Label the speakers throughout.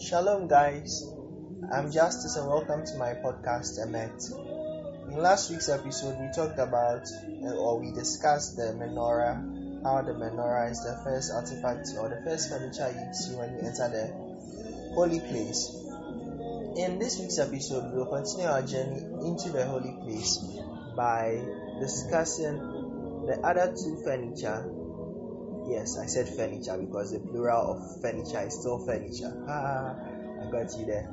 Speaker 1: Shalom, guys. I'm Justice, and welcome to my podcast, Emet. In last week's episode, we talked about or we discussed the menorah, how the menorah is the first artifact or the first furniture you see when you enter the holy place. In this week's episode, we will continue our journey into the holy place by discussing the other two furniture Yes, I said furniture because the plural of furniture is still furniture. Ah, I got you there.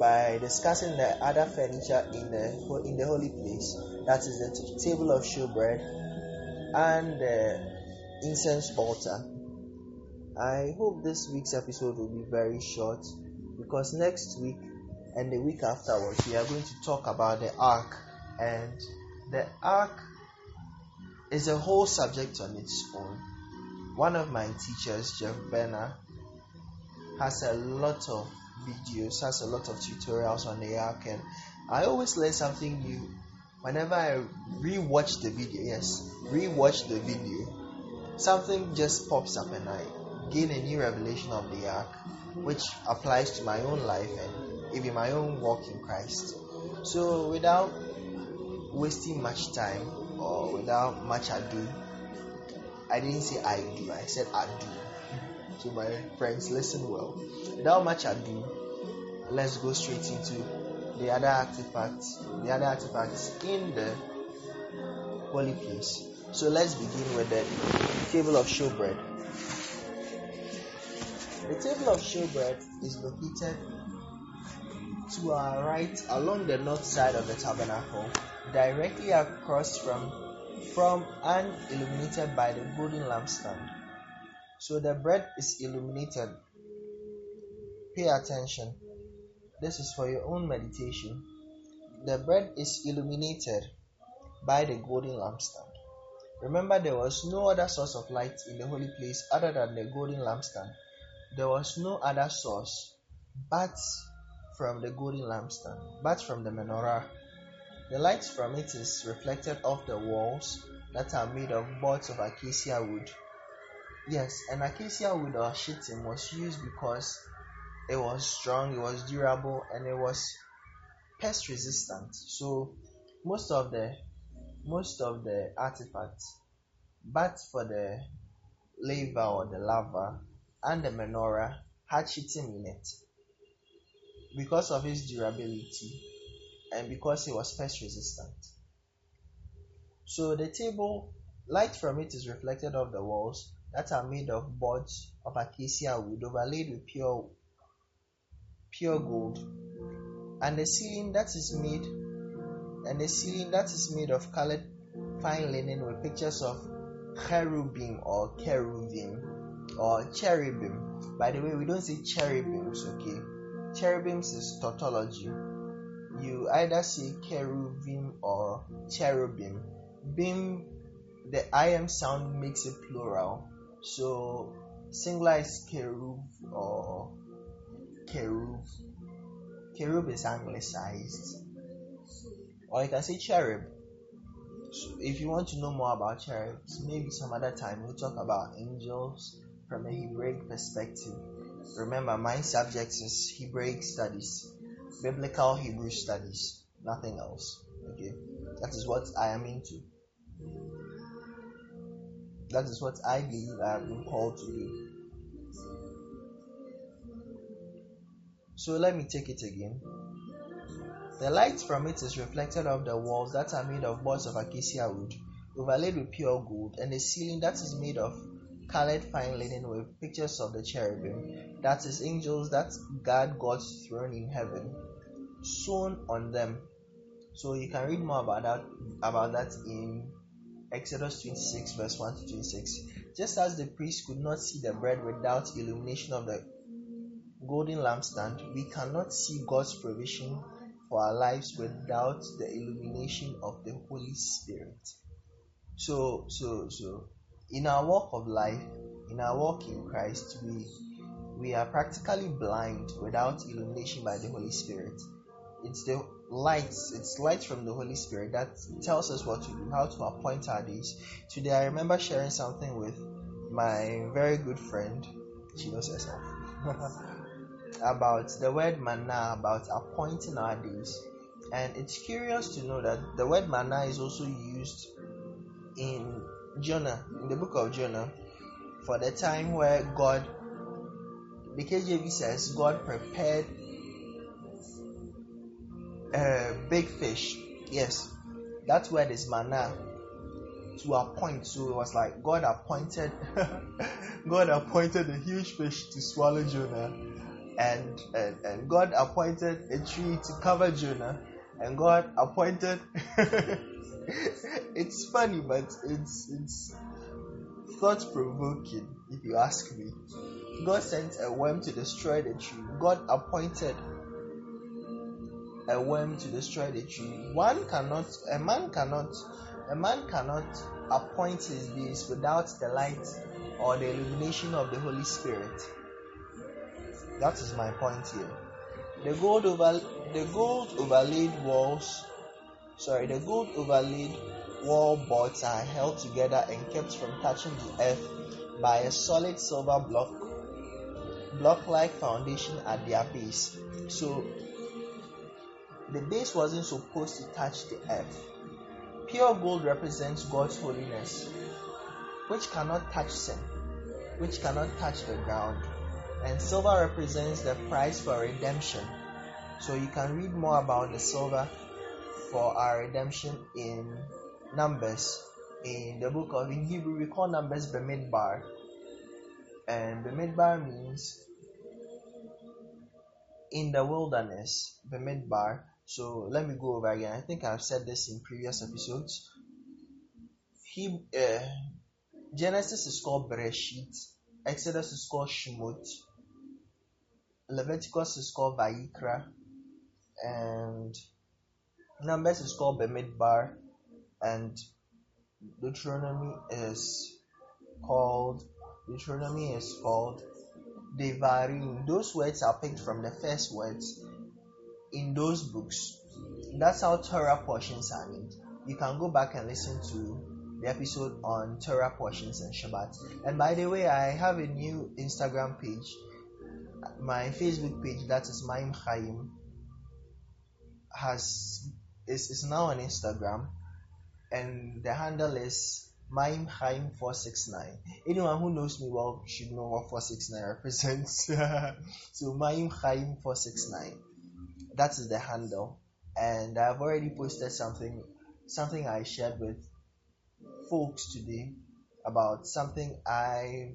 Speaker 1: By discussing the other furniture in the in the holy place, that is the table of showbread and the incense altar. I hope this week's episode will be very short because next week and the week afterwards we are going to talk about the ark and the ark is a whole subject on its own. One of my teachers, Jeff Benner, has a lot of videos, has a lot of tutorials on the ark, and I always learn something new whenever I rewatch the video. Yes, rewatch the video, something just pops up, and I gain a new revelation of the ark, which applies to my own life and even my own walk in Christ. So, without wasting much time, or without much ado. I didn't say I do, I said I do. So, my friends, listen well. Without much ado, let's go straight into the other artifacts, the other artifacts in the holy place. So, let's begin with the table of showbread. The table of showbread is located to our right along the north side of the tabernacle directly across from from and illuminated by the golden lampstand. So the bread is illuminated. Pay attention. This is for your own meditation. The bread is illuminated by the golden lampstand. Remember, there was no other source of light in the holy place other than the golden lampstand. There was no other source but from the golden lampstand, but from the menorah the light from it is reflected off the walls that are made of boards of acacia wood. Yes, an acacia wood or shittim was used because it was strong, it was durable, and it was pest resistant. So most of the most of the artifacts, but for the laver or the lava and the menorah had shittim in it because of its durability and because it was pest resistant. So the table, light from it is reflected off the walls that are made of boards of acacia wood overlaid with pure pure gold. And the ceiling that is made and the ceiling that is made of colored fine linen with pictures of cherubim or cherubim or cherubim. By the way, we don't say cherubims, okay? Cherubims is tautology you either say cherubim or cherubim. Bim, the im sound makes it plural. So singular is cherub or cherub. Cherub is anglicized. Or you can say cherub. So if you want to know more about cherubs, maybe some other time we'll talk about angels from a Hebraic perspective. Remember, my subject is Hebraic studies biblical Hebrew studies, nothing else. Okay, that is what I am into. That is what I believe I have been called to do. So let me take it again. The light from it is reflected off the walls that are made of boards of acacia wood, overlaid with pure gold, and the ceiling that is made of colored fine linen with pictures of the cherubim, that is, angels that guard God's throne in heaven sewn on them. So you can read more about that about that in Exodus 26, verse 1 to 26. Just as the priest could not see the bread without illumination of the golden lampstand, we cannot see God's provision for our lives without the illumination of the Holy Spirit. So, so, so, in our walk of life, in our walk in Christ, we we are practically blind without illumination by the Holy Spirit it's the lights it's light from the holy spirit that tells us what to do how to appoint our days today i remember sharing something with my very good friend she knows herself about the word manna, about appointing our days. And it's curious to know that the word manna is also used in Jonah, in the book of Jonah, for the time where God, the KJV says, God prepared a big fish. Yes, that word is manna to appoint. So it was like God appointed, God appointed a huge fish to swallow Jonah, and, and and God appointed a tree to cover Jonah, and God appointed. it's funny, but it's it's thought provoking if you ask me. God sent a worm to destroy the tree. God appointed a worm to destroy the tree. One cannot, a man cannot, a man cannot appoint his days without the light or the illumination of the Holy Spirit. That is my point here. The gold over the gold overlaid walls sorry, the gold overlaid wall boards are held together and kept from touching the earth by a solid silver block block like foundation at their base. So the base wasn't supposed to touch the earth. Pure gold represents God's holiness, which cannot touch sin, which cannot touch the ground. And silver represents the price for redemption. So you can read more about the silver for our redemption in Numbers. In the book of in Hebrew, we call Numbers Bemidbar. And Bemidbar means in the wilderness, Bemidbar. So let me go over again. I think I've said this in previous episodes. He, uh, Genesis is called Bereshit, Exodus is called Shemot, Leviticus is called Vayikra, and Numbers is called Bemidbar, and Deuteronomy is called Deuteronomy is called Devarim. Those words are picked from the first words in those books. That's how Torah portions are named. You can go back and listen to the episode on Torah portions and Shabbat. And by the way, I have a new Instagram page. My Facebook page, that is Mayim Chayim, has is, is now on Instagram, and the handle is Mayim Chayim 469. Anyone who knows me well should know what 469 represents. so Mayim Chayim 469 that is the handle. And i've already posted something something i shared with folks today about something i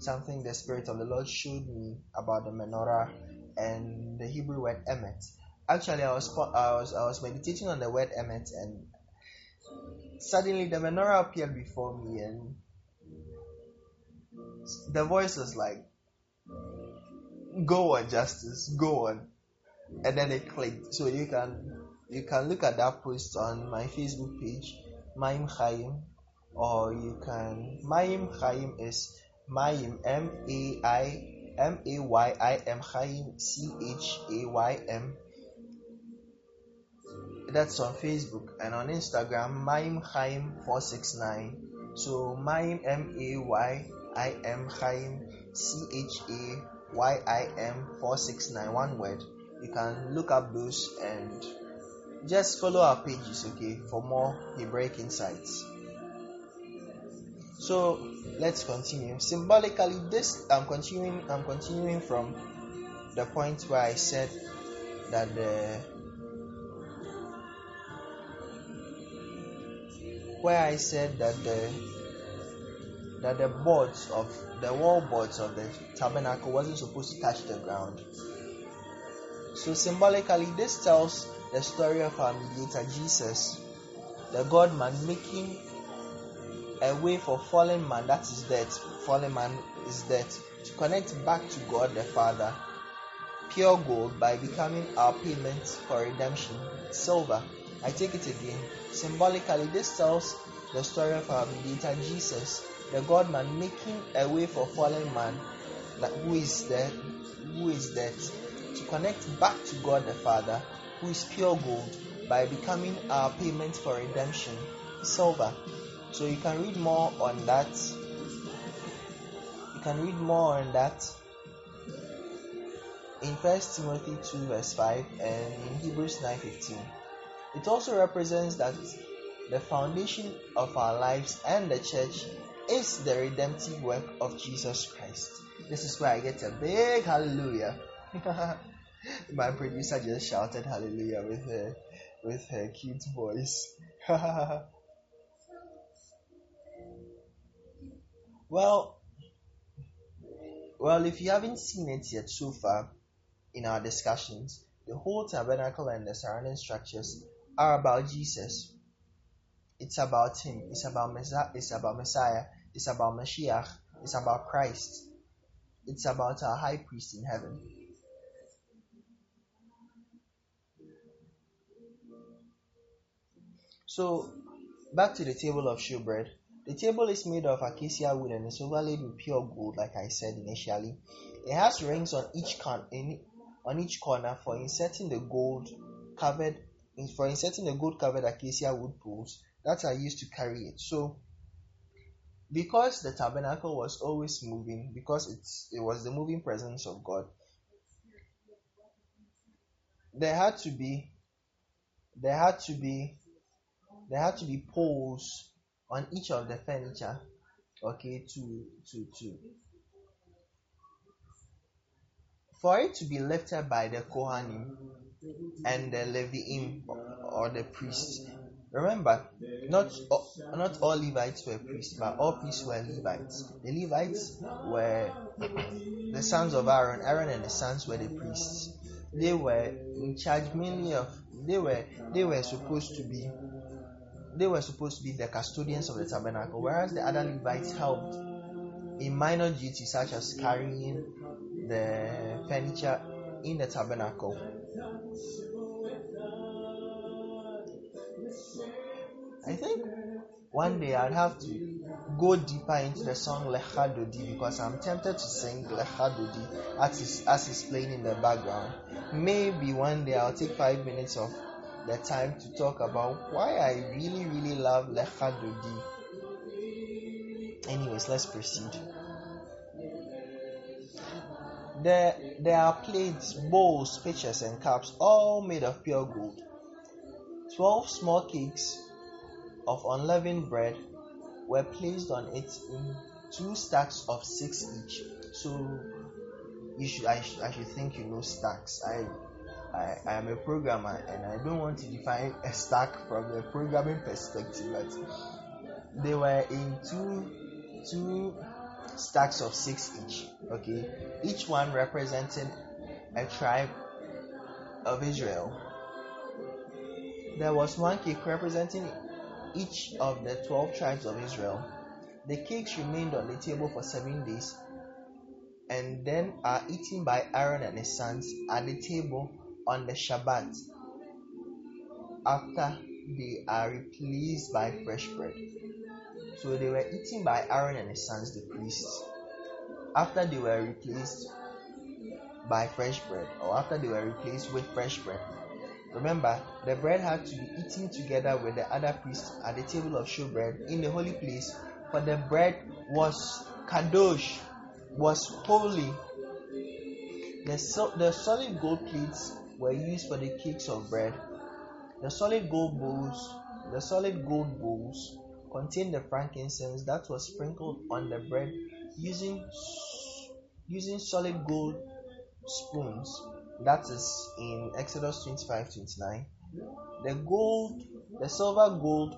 Speaker 1: something the spirit of the lord showed me about the menorah and the hebrew word emet. Actually i was i was i was meditating on the word emet and suddenly the menorah appeared before me and the voice was like go on justice go on and then it clicked. So you can you can look at that post on my Facebook page, Mayim Chayim, or you can Mayim Chayim is Mayim M A I M A Y I M Chayim C H A Y M. That's on Facebook and on Instagram Mayim Chayim four six nine. So Mayim M A Y I M Chayim C H A Y I M four six nine one word you can look up those and just follow our pages okay for more hebraic insights. So let's continue. Symbolically this i'm continuing i'm continuing from the point where i said that the where i said that the that the boards of the wall boards of the tabernacle wasn't supposed to touch the ground so symbolically, this tells the story of our mediator Jesus, the God man making a way for fallen man, that is death, fallen man is death, to connect back to God the Father, pure gold by becoming our payment for redemption, silver. I take it again. Symbolically, this tells the story of our mediator Jesus, the God man making a way for fallen man, that who is dead, who is death, to connect back to God the Father, who is pure gold, by becoming our payment for redemption, silver. So you can read more on that. You can read more on that in 1 Timothy 2 verse 5 and in Hebrews 9:15. It also represents that the foundation of our lives and the church is the redemptive work of Jesus Christ. This is where I get a big hallelujah. My producer just shouted hallelujah with her with her cute voice. well, well, if you haven't seen it yet so far in our discussions, the whole tabernacle and the surrounding structures are about Jesus. It's about Him. It's about Messiah. It's about Messiah. It's about Mashiach. It's about Christ. It's about our high priest in heaven. So, back to the table of showbread. The table is made of acacia wood and is overlaid with pure gold, like I said initially. It has rings on each con- in, on each corner for inserting the gold covered for inserting the gold covered acacia wood poles that are used to carry it. So because the tabernacle was always moving, because it's it was the moving presence of God, there had to be there had to be there had to be poles on each of the furniture okay to to to for it to be lifted by the kohanim and the leviim or the priests. Remember not not all levites were priests but all priests were levites. The levites were the sons of aaron. Aaron and the sons were the priests. They were in charge mainly of they were they were supposed to be they were supposed to be the custodians of the tabernacle, whereas the other Levites helped in minor duties such as carrying the furniture in the tabernacle. I think one day I'd have to go deeper into the song Lecha Dodi because I'm tempted to sing Lecha Dodi as it's, as it's playing in the background. Maybe one day I'll take five minutes of the time to talk about why I really, really love Lecha Dodi. Anyways, let's proceed. There, there are plates, bowls, pitchers, and cups, all made of pure gold. Twelve small cakes of unleavened bread were placed on it in two stacks of six each. So, you should, I, should, I should think you know stacks. I I, I am a programmer and I don't want to define a stack from a programming perspective, but they were in two two stacks of six each. Okay, each one representing a tribe of Israel. There was one cake representing each of the twelve tribes of Israel. The cakes remained on the table for seven days and then are eaten by Aaron and his sons at the table on the Shabbat after they are replaced by fresh bread. So they were eaten by Aaron and his sons, the priests, after they were replaced by fresh bread or after they were replaced with fresh bread. Remember, the bread had to be eaten together with the other priests at the table of showbread in the holy place, for the bread was kadosh, was holy. The, so, the solid gold plates were used for the cakes of bread. The solid gold bowls, the solid gold bowls contained the frankincense that was sprinkled on the bread using using solid gold spoons. That is in Exodus 25:29. The gold, the silver gold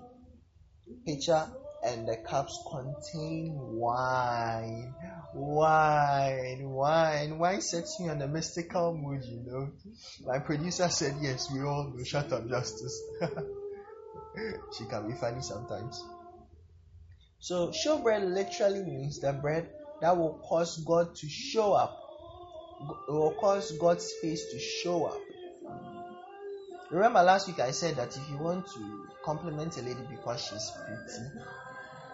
Speaker 1: pitcher and the cups contain wine. Wine, wine, wine sets me on a mystical mood, you know. My producer said, Yes, we all know. Shut up, Justice. she can be funny sometimes. So, showbread literally means the bread that will cause God to show up. It will cause God's face to show up. Remember last week I said that if you want to compliment a lady because she's pretty,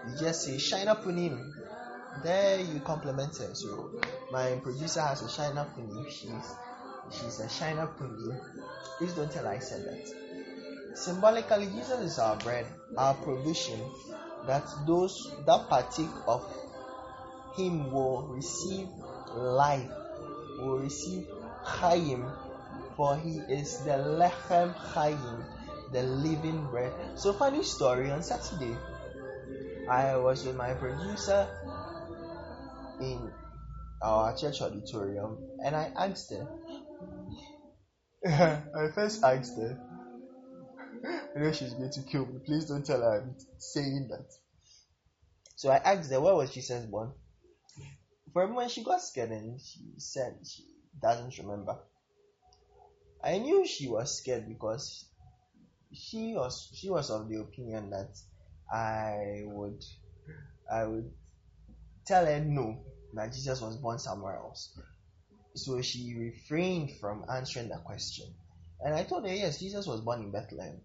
Speaker 1: you just say shine up on him. There you compliment her. So my producer has a shine up on him. She's she's a shine up on him. Please don't tell I said that. Symbolically, Jesus is our bread, our provision, that those that partake of him will receive life, will receive Chaim, for he is the Lechem Chaim, the living bread. So, funny story on Saturday, I was with my producer in our church auditorium and I asked her. I first asked her. I know she's going to kill me. Please don't tell her I'm saying that. So I asked her, where was Jesus born? For a moment, she got scared and she said she doesn't remember. I knew she was scared because she was she was of the opinion that I would I would tell her no that Jesus was born somewhere else. So she refrained from answering the question. And I told her yes, Jesus was born in Bethlehem.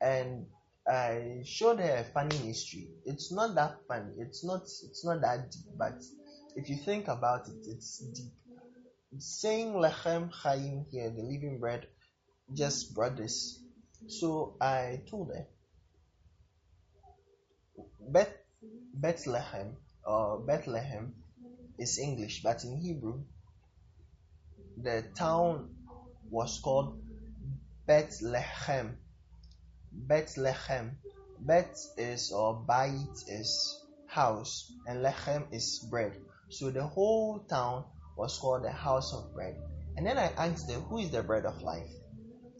Speaker 1: And I showed her a funny history. It's not that funny. It's not it's not that deep, but if you think about it, it's deep. Saying lechem chaim here, the living bread, just brought this. So I told her, Beth, Bethlehem or Bethlehem is English, but in Hebrew, the town was called Bethlehem. Bethlehem. Bet is or Bait is house, and Lechem is bread. So the whole town was called the house of bread. And then I asked them, Who is the bread of life?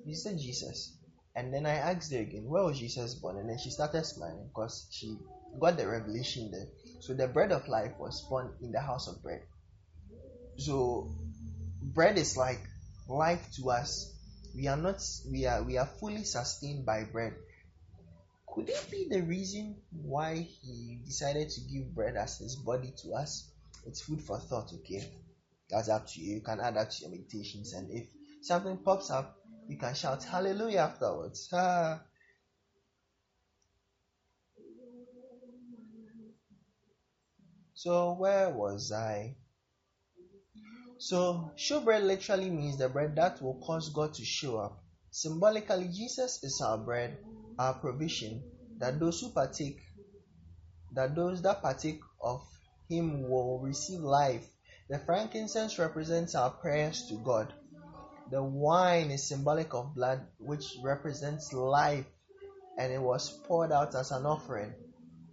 Speaker 1: He said, Jesus. And then I asked her again, Where was Jesus born? And then she started smiling because she got the revelation there. So the bread of life was born in the house of bread. So bread is like life to us. We are not we are we are fully sustained by bread. Could it be the reason why he decided to give bread as his body to us? It's food for thought, okay? That's up to you. You can add that to your meditations, and if something pops up, you can shout hallelujah afterwards. Ah. So, where was I? So, showbread literally means the bread that will cause God to show up. Symbolically, Jesus is our bread, our provision, that those who partake, that those that partake of him will receive life. The frankincense represents our prayers to God. The wine is symbolic of blood, which represents life, and it was poured out as an offering.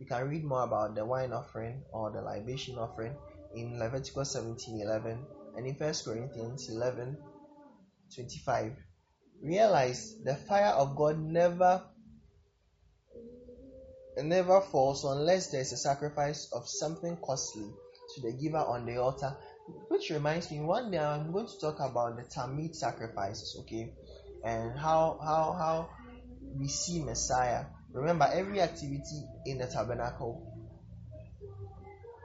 Speaker 1: You can read more about the wine offering or the libation offering in Leviticus 17:11 and in 1 Corinthians 11:25. Realize the fire of God never never falls unless there is a sacrifice of something costly to the giver on the altar. Which reminds me, one day I'm going to talk about the Tamid sacrifices, okay, and how how how we see Messiah. Remember, every activity in the tabernacle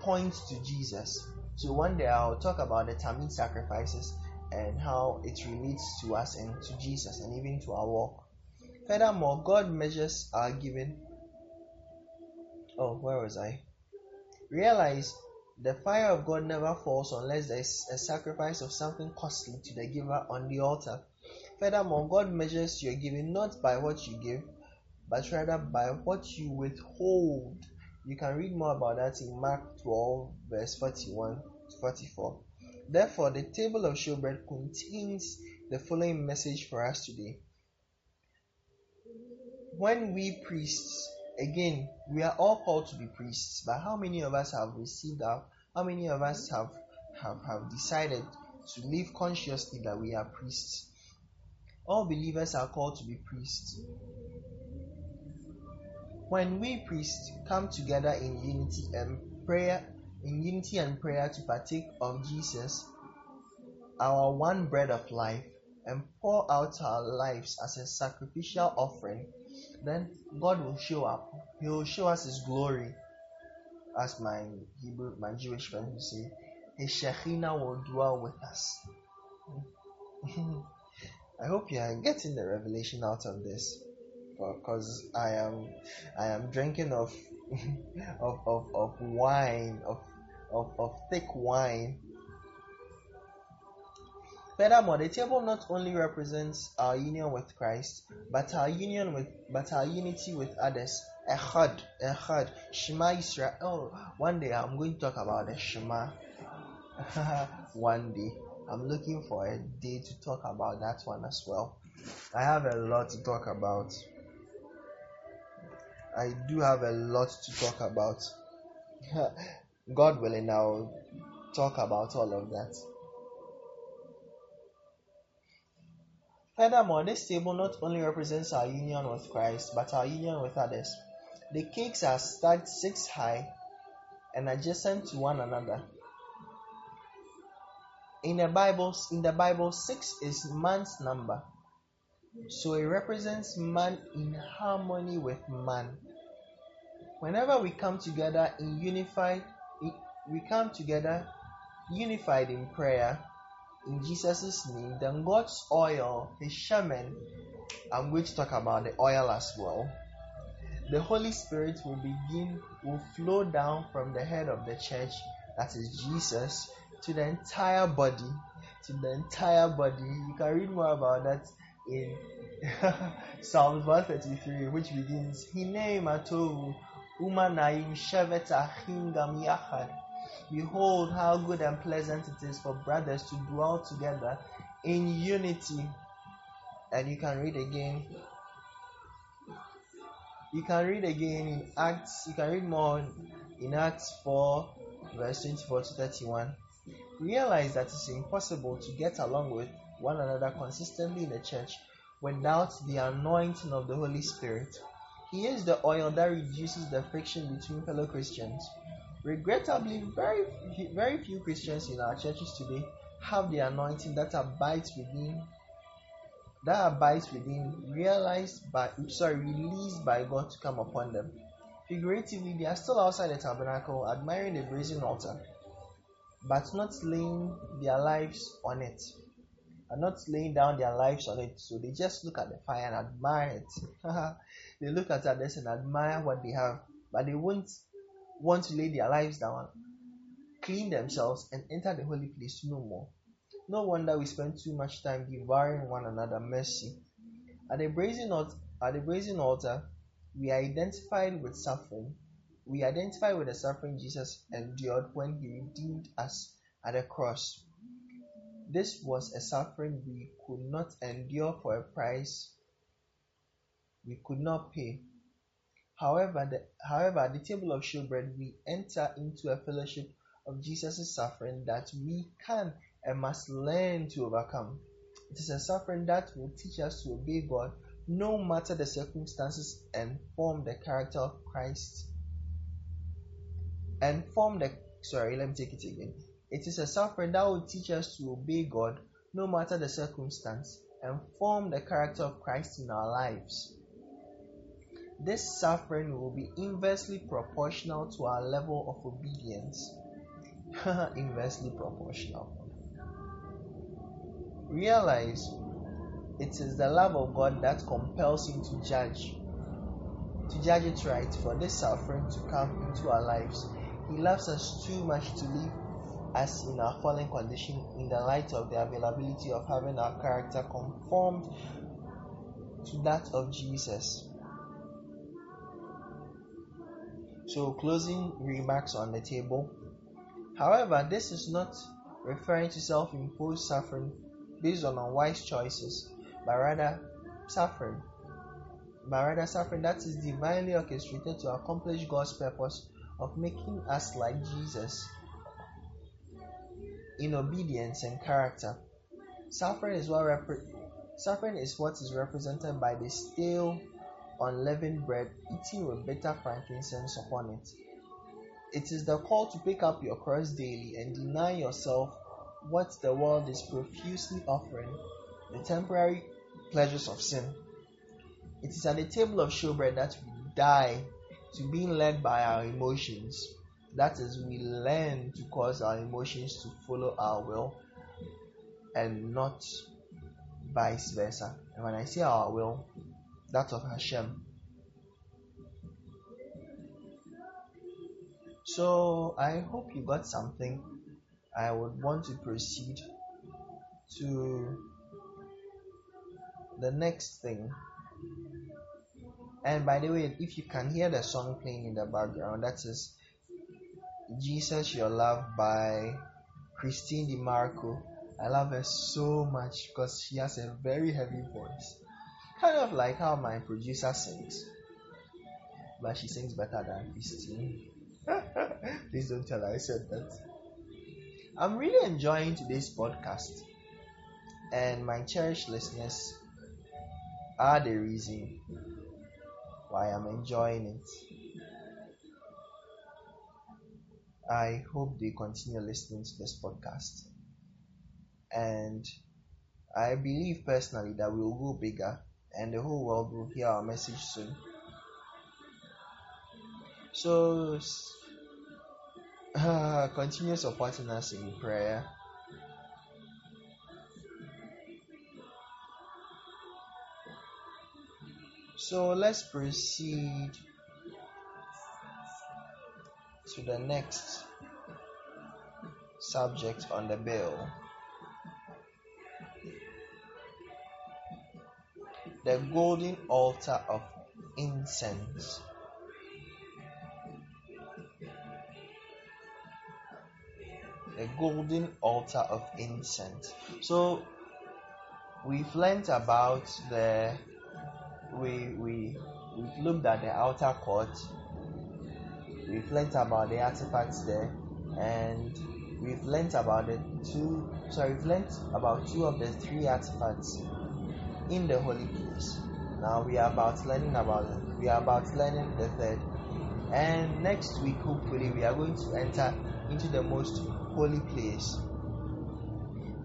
Speaker 1: points to Jesus. So one day I'll talk about the Tamid sacrifices and how it relates to us and to Jesus and even to our walk. Furthermore, God measures our giving Oh, where was I? Realize the fire of God never falls unless there is a sacrifice of something costly to the giver on the altar. Furthermore, God measures your giving not by what you give, but rather by what you withhold. You can read more about that in Mark 12, verse 41 to 44. Therefore, the table of showbread contains the following message for us today. When we priests again, we are all called to be priests, but how many of us have received our how many of us have have, have decided to live consciously that we are priests? All believers are called to be priests. When we priests come together in unity and prayer, in unity and prayer to partake of Jesus, our one bread of life, and pour out our lives as a sacrificial offering then God will show up. He will show us His glory, as my Hebrew, my Jewish friends will say. His Shekhinah will dwell with us. I hope you are getting the revelation out of this, because I am, I am drinking of, of, of, of wine, of, of, of thick wine Furthermore, the table not only represents our union with Christ, but our union with but our unity with others. Echad, Echad, Shema Israel. Oh, one day I'm going to talk about the Shema. one day. I'm looking for a day to talk about that one as well. I have a lot to talk about. I do have a lot to talk about. God willing, I'll talk about all of that. Furthermore, this table not only represents our union with Christ, but our union with others. The cakes are stacked six high and adjacent to one another. In the Bible, in the Bible, six is man's number. So it represents man in harmony with man. Whenever we come together in unified, we come together unified in prayer in Jesus' name, then God's oil, His shemen, I'm going to talk about the oil as well. The Holy Spirit will begin, will flow down from the head of the church, that is Jesus, to the entire body. To the entire body. You can read more about that in Psalms 133, which begins, Hine matovu umanaim sheveta hingam yachad. Behold, how good and pleasant it is for brothers to dwell together in unity. And you can read again. You can read again in Acts, you can read more in Acts 4, verse 24 to 31. Realize that it's impossible to get along with one another consistently in the church without the anointing of the Holy Spirit. He is the oil that reduces the friction between fellow Christians. Regrettably, very very few Christians in our churches today have the anointing that abides within that abides within realized by sorry released by God to come upon them. Figuratively, they are still outside the tabernacle admiring the brazen altar, but not laying their lives on it. And not laying down their lives on it. So they just look at the fire and admire it. they look at this and admire what they have, but they won't want to lay their lives down, clean themselves, and enter the holy place no more. No wonder we spend too much time devouring one another mercy. At the brazen altar, at the brazen altar, we are identified with suffering. We identify with the suffering Jesus endured when he redeemed us at the cross. This was a suffering we could not endure for a price we could not pay. However, the, however, at the table of showbread, we enter into a fellowship of Jesus' suffering that we can and must learn to overcome. It is a suffering that will teach us to obey God no matter the circumstances and form the character of Christ. And form the sorry, let me take it again. It is a suffering that will teach us to obey God no matter the circumstance and form the character of Christ in our lives. This suffering will be inversely proportional to our level of obedience. inversely proportional. Realize it is the love of God that compels Him to judge, to judge it right for this suffering to come into our lives. He loves us too much to leave us in our fallen condition in the light of the availability of having our character conformed to that of Jesus. So, closing remarks on the table. However, this is not referring to self imposed suffering based on unwise choices, but rather suffering. But rather suffering that is divinely orchestrated to accomplish God's purpose of making us like Jesus in obedience and character. Suffering is what rep- suffering is what is represented by the stale unleavened bread eaten with bitter frankincense upon it. It is the call to pick up your cross daily and deny yourself what the world is profusely offering the temporary pleasures of sin. It is at the table of showbread that we die to being led by our emotions. That is, we learn to cause our emotions to follow our will and not vice versa. And when I say our will, that of Hashem. So I hope you got something. I would want to proceed to the next thing. And by the way, if you can hear the song playing in the background, that is Jesus Your Love by Christine DiMarco. I love her so much because she has a very heavy voice. Kind of like how my producer sings. But she sings better than Christine. Please don't tell her I said that. I'm really enjoying today's podcast. And my cherished listeners are the reason why I'm enjoying it. I hope they continue listening to this podcast. And I believe personally that we will go bigger and the whole world will hear our message soon. So uh, continue supporting us in prayer. So let's proceed to the next subject on the bill. The golden altar of incense. The golden altar of incense. So we've learned about the we we we've looked at the outer court we've learned about the artifacts there and we've learned about the two sorry we've learned about two of the three artifacts in the holy place now we are about learning about we are about learning the third. And next week hopefully we are going to enter into the most holy place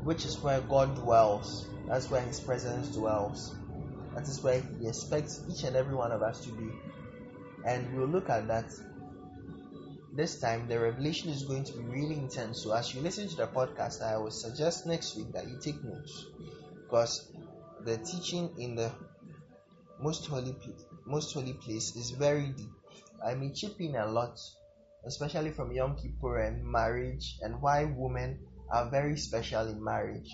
Speaker 1: which is where god dwells. That's where his presence dwells. That is where he expects each and every one of us to be. And we'll look at that this time the revelation is going to be really intense. So as you listen to the podcast, I would suggest next week that you take notes because the teaching in the most holy most holy place is very deep. I may chip in a lot, especially from Yom Kippur and marriage and why women are very special in marriage.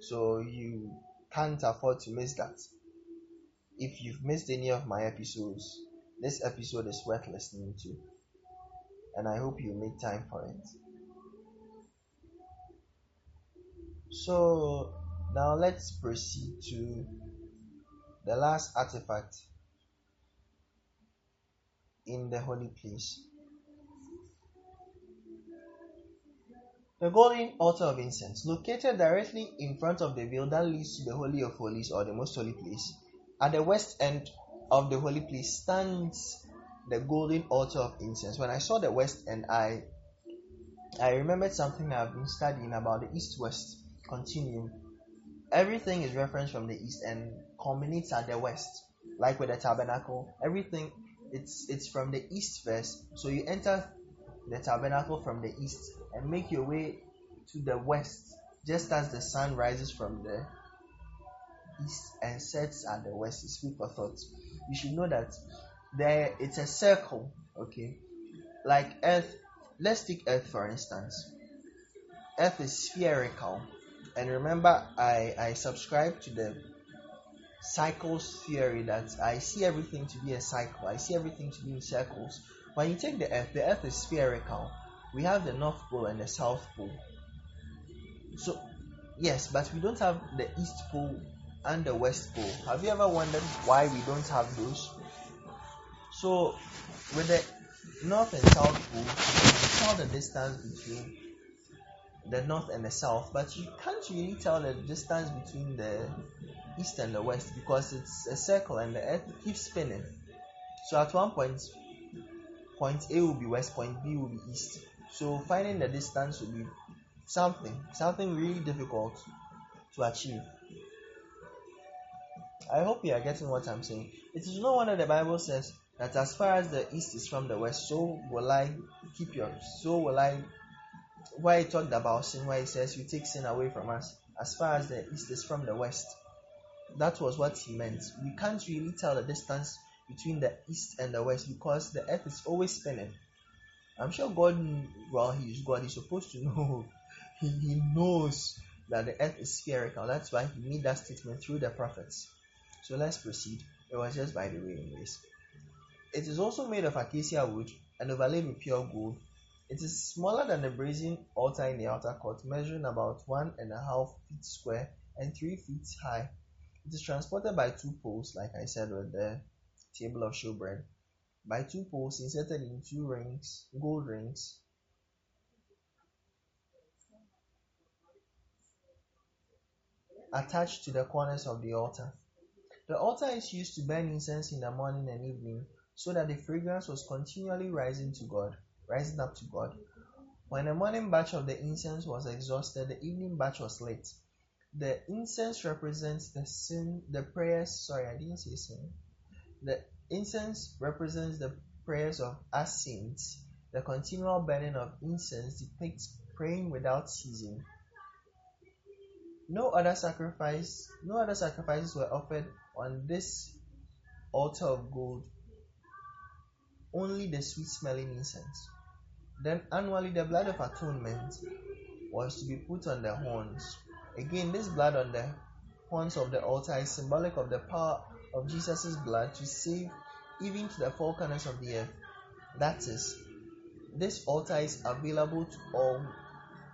Speaker 1: So you can't afford to miss that. If you've missed any of my episodes, this episode is worth listening to and I hope you make time for it. So now let's proceed to the last artifact in the holy place. The golden altar of incense, located directly in front of the veil that leads to the Holy of Holies or the most holy place, at the west end of the holy place stands the golden altar of incense. When I saw the west and I I remembered something I've been studying about the east-west continuum. Everything is referenced from the east and culminates at the west. Like with the tabernacle, everything it's it's from the east first. So you enter the tabernacle from the east and make your way to the west, just as the sun rises from the east and sets at the west. It's food for thought. You should know that there it's a circle okay? Like earth let's take earth for instance. Earth is spherical. And remember i i subscribe to the cycles theory that i see everything to be a cycle. I see everything to be in circles. When you take the earth the earth is spherical. We have the north pole and the south pole. So yes but we don't have the east pole and the west pole. Have you ever wondered why we don't have those so with the north and south pole, you can tell the distance between the north and the south, but you can't really tell the distance between the east and the west because it's a circle and the earth keeps spinning. So at one point, point A will be west, point B will be east. So finding the distance will be something, something really difficult to achieve. I hope you are getting what I'm saying. It is no wonder the Bible says that as far as the east is from the west, so will I keep your so will I why he talked about sin, why he says you take sin away from us, as far as the east is from the west. That was what he meant. We can't really tell the distance between the east and the west because the earth is always spinning. I'm sure God, well, He is God, He's supposed to know. he, he knows that the earth is spherical. That's why He made that statement through the prophets. So let's proceed. It was just by the way, anyways. It is also made of acacia wood and overlaid with pure gold. It is smaller than the brazen altar in the outer court, measuring about one and a half feet square and three feet high. It is transported by two poles, like I said with the table of showbread, by two poles inserted in two rings, gold rings. Attached to the corners of the altar. The altar is used to burn incense in the morning and evening, so that the fragrance was continually rising to God rising up to God. When the morning batch of the incense was exhausted, the evening batch was lit. The incense represents the sin, the prayers. Sorry, I didn't say sin. The incense represents the prayers of us saints. The continual burning of incense depicts praying without ceasing. No other sacrifice, no other sacrifices were offered on this altar of gold. Only the sweet smelling incense. Then annually the blood of atonement was to be put on the horns. Again, this blood on the horns of the altar is symbolic of the power of Jesus' blood to save even to the four corners of the earth. That is, this altar is available to all,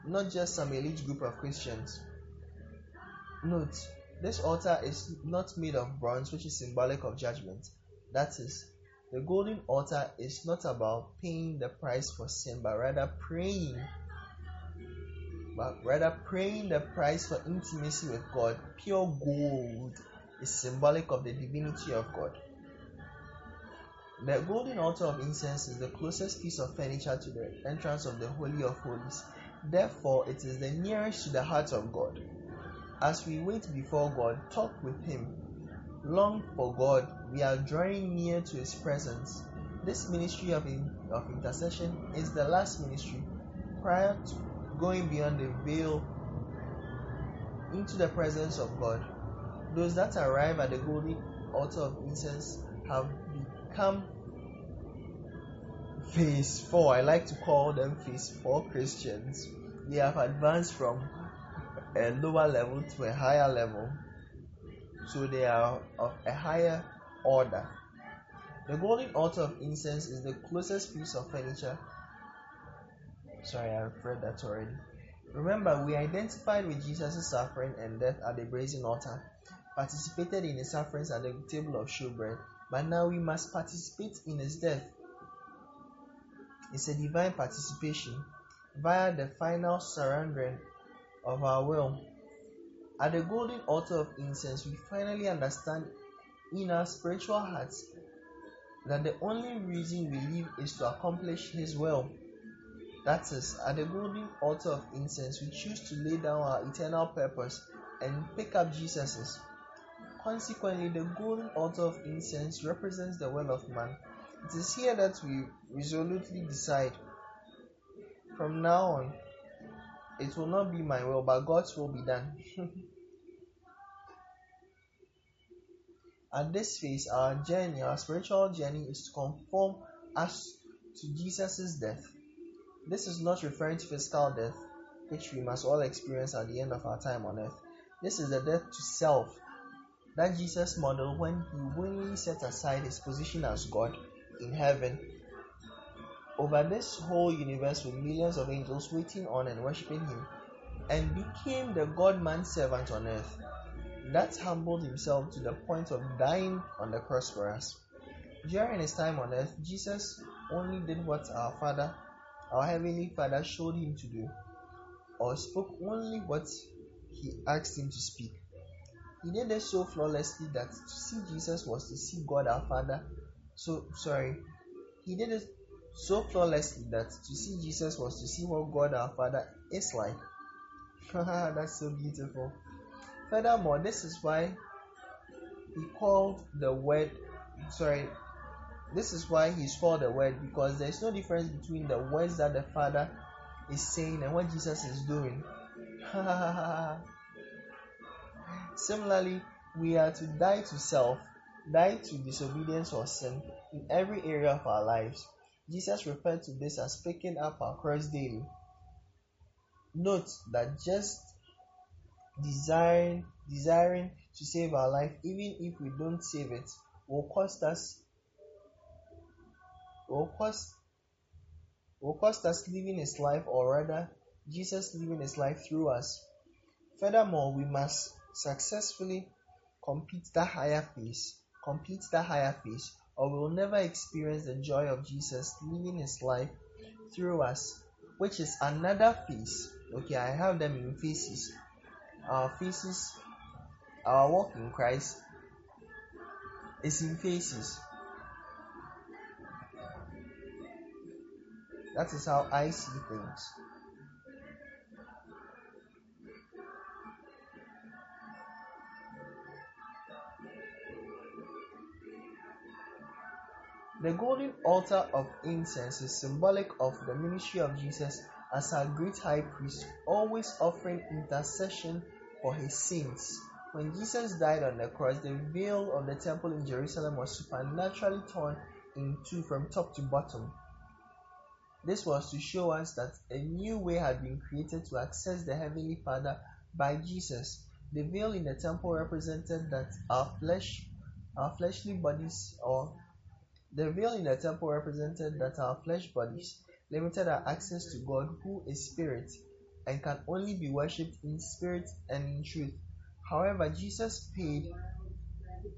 Speaker 1: not just some elite group of Christians. Note, this altar is not made of bronze, which is symbolic of judgment. That is, the golden altar is not about paying the price for sin, but rather praying, but rather praying the price for intimacy with God. Pure gold is symbolic of the divinity of God. The golden altar of incense is the closest piece of furniture to the entrance of the Holy of Holies. Therefore, it is the nearest to the heart of God. As we wait before God, talk with Him, long for God, we are drawing near to His presence. This ministry of, in, of intercession is the last ministry prior to going beyond the veil into the presence of God. Those that arrive at the golden altar of incense have become phase 4. I like to call them phase 4 Christians. They have advanced from a lower level to a higher level so they are of a higher order. The golden altar of incense is the closest piece of furniture. Sorry, I've read that already. Remember, we identified with Jesus' suffering and death at the brazen altar, participated in his sufferings at the table of showbread, but now we must participate in his death. It's a divine participation via the final surrendering of our will at the golden altar of incense, we finally understand in our spiritual hearts that the only reason we live is to accomplish His will. That is, at the golden altar of incense, we choose to lay down our eternal purpose and pick up Jesus's. Consequently, the golden altar of incense represents the will of man. It is here that we resolutely decide from now on it will not be my will, but God's will be done. At this phase, our journey, our spiritual journey, is to conform us to Jesus' death. This is not referring to physical death, which we must all experience at the end of our time on earth. This is the death to self that Jesus modeled when he willingly set aside his position as God in heaven over this whole universe with millions of angels waiting on and worshipping him, and became the God man servant on earth. That humbled himself to the point of dying on the cross for us. During his time on earth, Jesus only did what our Father, our Heavenly Father, showed him to do, or spoke only what he asked him to speak. He did this so flawlessly that to see Jesus was to see God our Father. So sorry, he did it so flawlessly that to see Jesus was to see what God our Father is like. That's so beautiful. Furthermore, this is why he called the word sorry this is why he's called the word because there's no difference between the words that the father is saying and what jesus is doing similarly we are to die to self die to disobedience or sin in every area of our lives Jesus referred to this as picking up our cross daily. Note that just desiring desiring to save our life, even if we don't save it, will cost us will cost will cost us living his life, or rather, Jesus living his life through us. Furthermore, we must successfully complete that higher phase, complete that higher phase, or we will never experience the joy of Jesus living his life through us, which is another phase. Okay, I have them in phases. Our phases, our walk in Christ is in phases. That is how I see things. The golden altar of incense is symbolic of the ministry of Jesus as our great high priest, always offering intercession for his sins. When Jesus died on the cross, the veil of the temple in Jerusalem was supernaturally torn in two from top to bottom. This was to show us that a new way had been created to access the Heavenly Father by Jesus. The veil in the temple represented that our flesh, our fleshly bodies, or the veil in the temple represented that our flesh bodies limited our access to God, who is spirit, and can only be worshipped in spirit and in truth. However, Jesus paid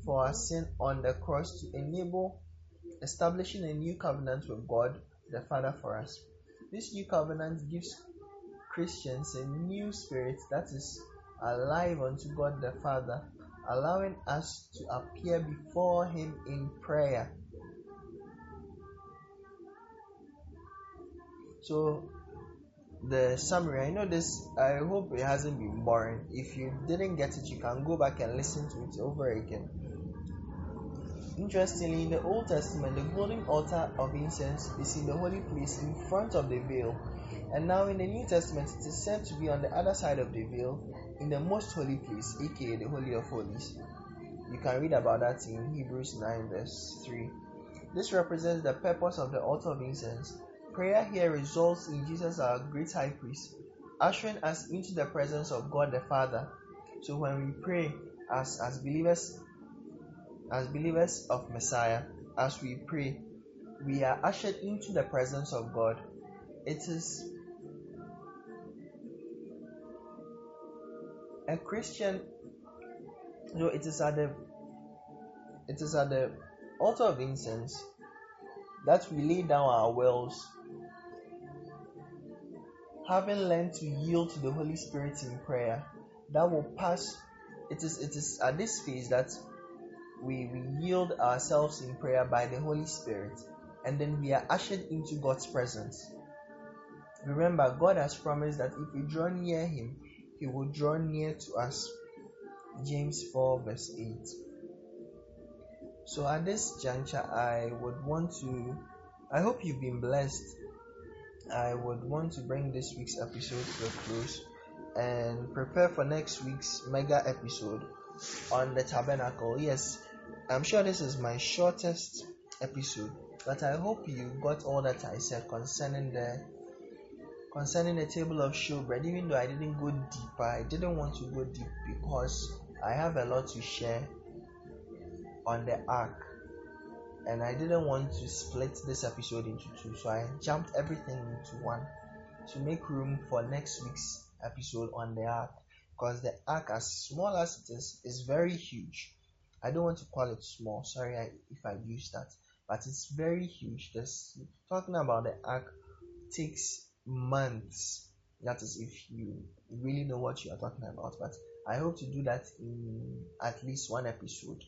Speaker 1: for our sin on the cross to enable establishing a new covenant with God the Father for us. This new covenant gives Christians a new spirit that is alive unto God the Father, allowing us to appear before Him in prayer. So, the summary I know this, I hope it hasn't been boring. If you didn't get it, you can go back and listen to it over again. Interestingly, in the Old Testament, the golden altar of incense is in the holy place in front of the veil, and now in the New Testament, it is said to be on the other side of the veil in the most holy place, aka the Holy of Holies. You can read about that in Hebrews 9, verse 3. This represents the purpose of the altar of incense. Prayer here results in Jesus, our great high priest, ushering us into the presence of God the Father. So when we pray as, as believers, as believers of Messiah, as we pray, we are ushered into the presence of God. It is a Christian, you know, it is at the it is at the altar of incense that we lay down our wills, having learned to yield to the Holy Spirit in prayer. That will pass. It is it is at this phase that we, we yield ourselves in prayer by the Holy Spirit, and then we are ushered into God's presence. Remember, God has promised that if we draw near Him, He will draw near to us. James 4, verse 8. So, at this juncture, I would want to, I hope you've been blessed. I would want to bring this week's episode to a close and prepare for next week's mega episode on the tabernacle. Yes, I'm sure this is my shortest episode, but I hope you got all that I said concerning the concerning the table of showbread. Even though I didn't go deeper, I didn't want to go deep because I have a lot to share on the ark, and I didn't want to split this episode into two, so I jumped everything into one to make room for next week's episode on the ark because the ark, as small as it is, is very huge I don't want to call it small. Sorry if I use that, but it's very huge. Just talking about the ark takes months. That is if you really know what you are talking about. But I hope to do that in at least one episode.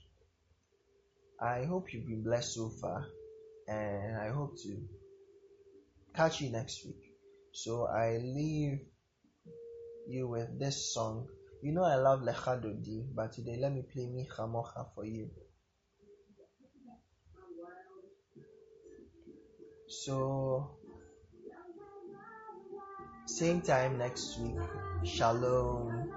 Speaker 1: I hope you've been blessed so far, and I hope to catch you next week. So I leave you with this song. You know I love Lecha Dodi, but today let me play Micha Mocha for you. So, same time next week. Shalom.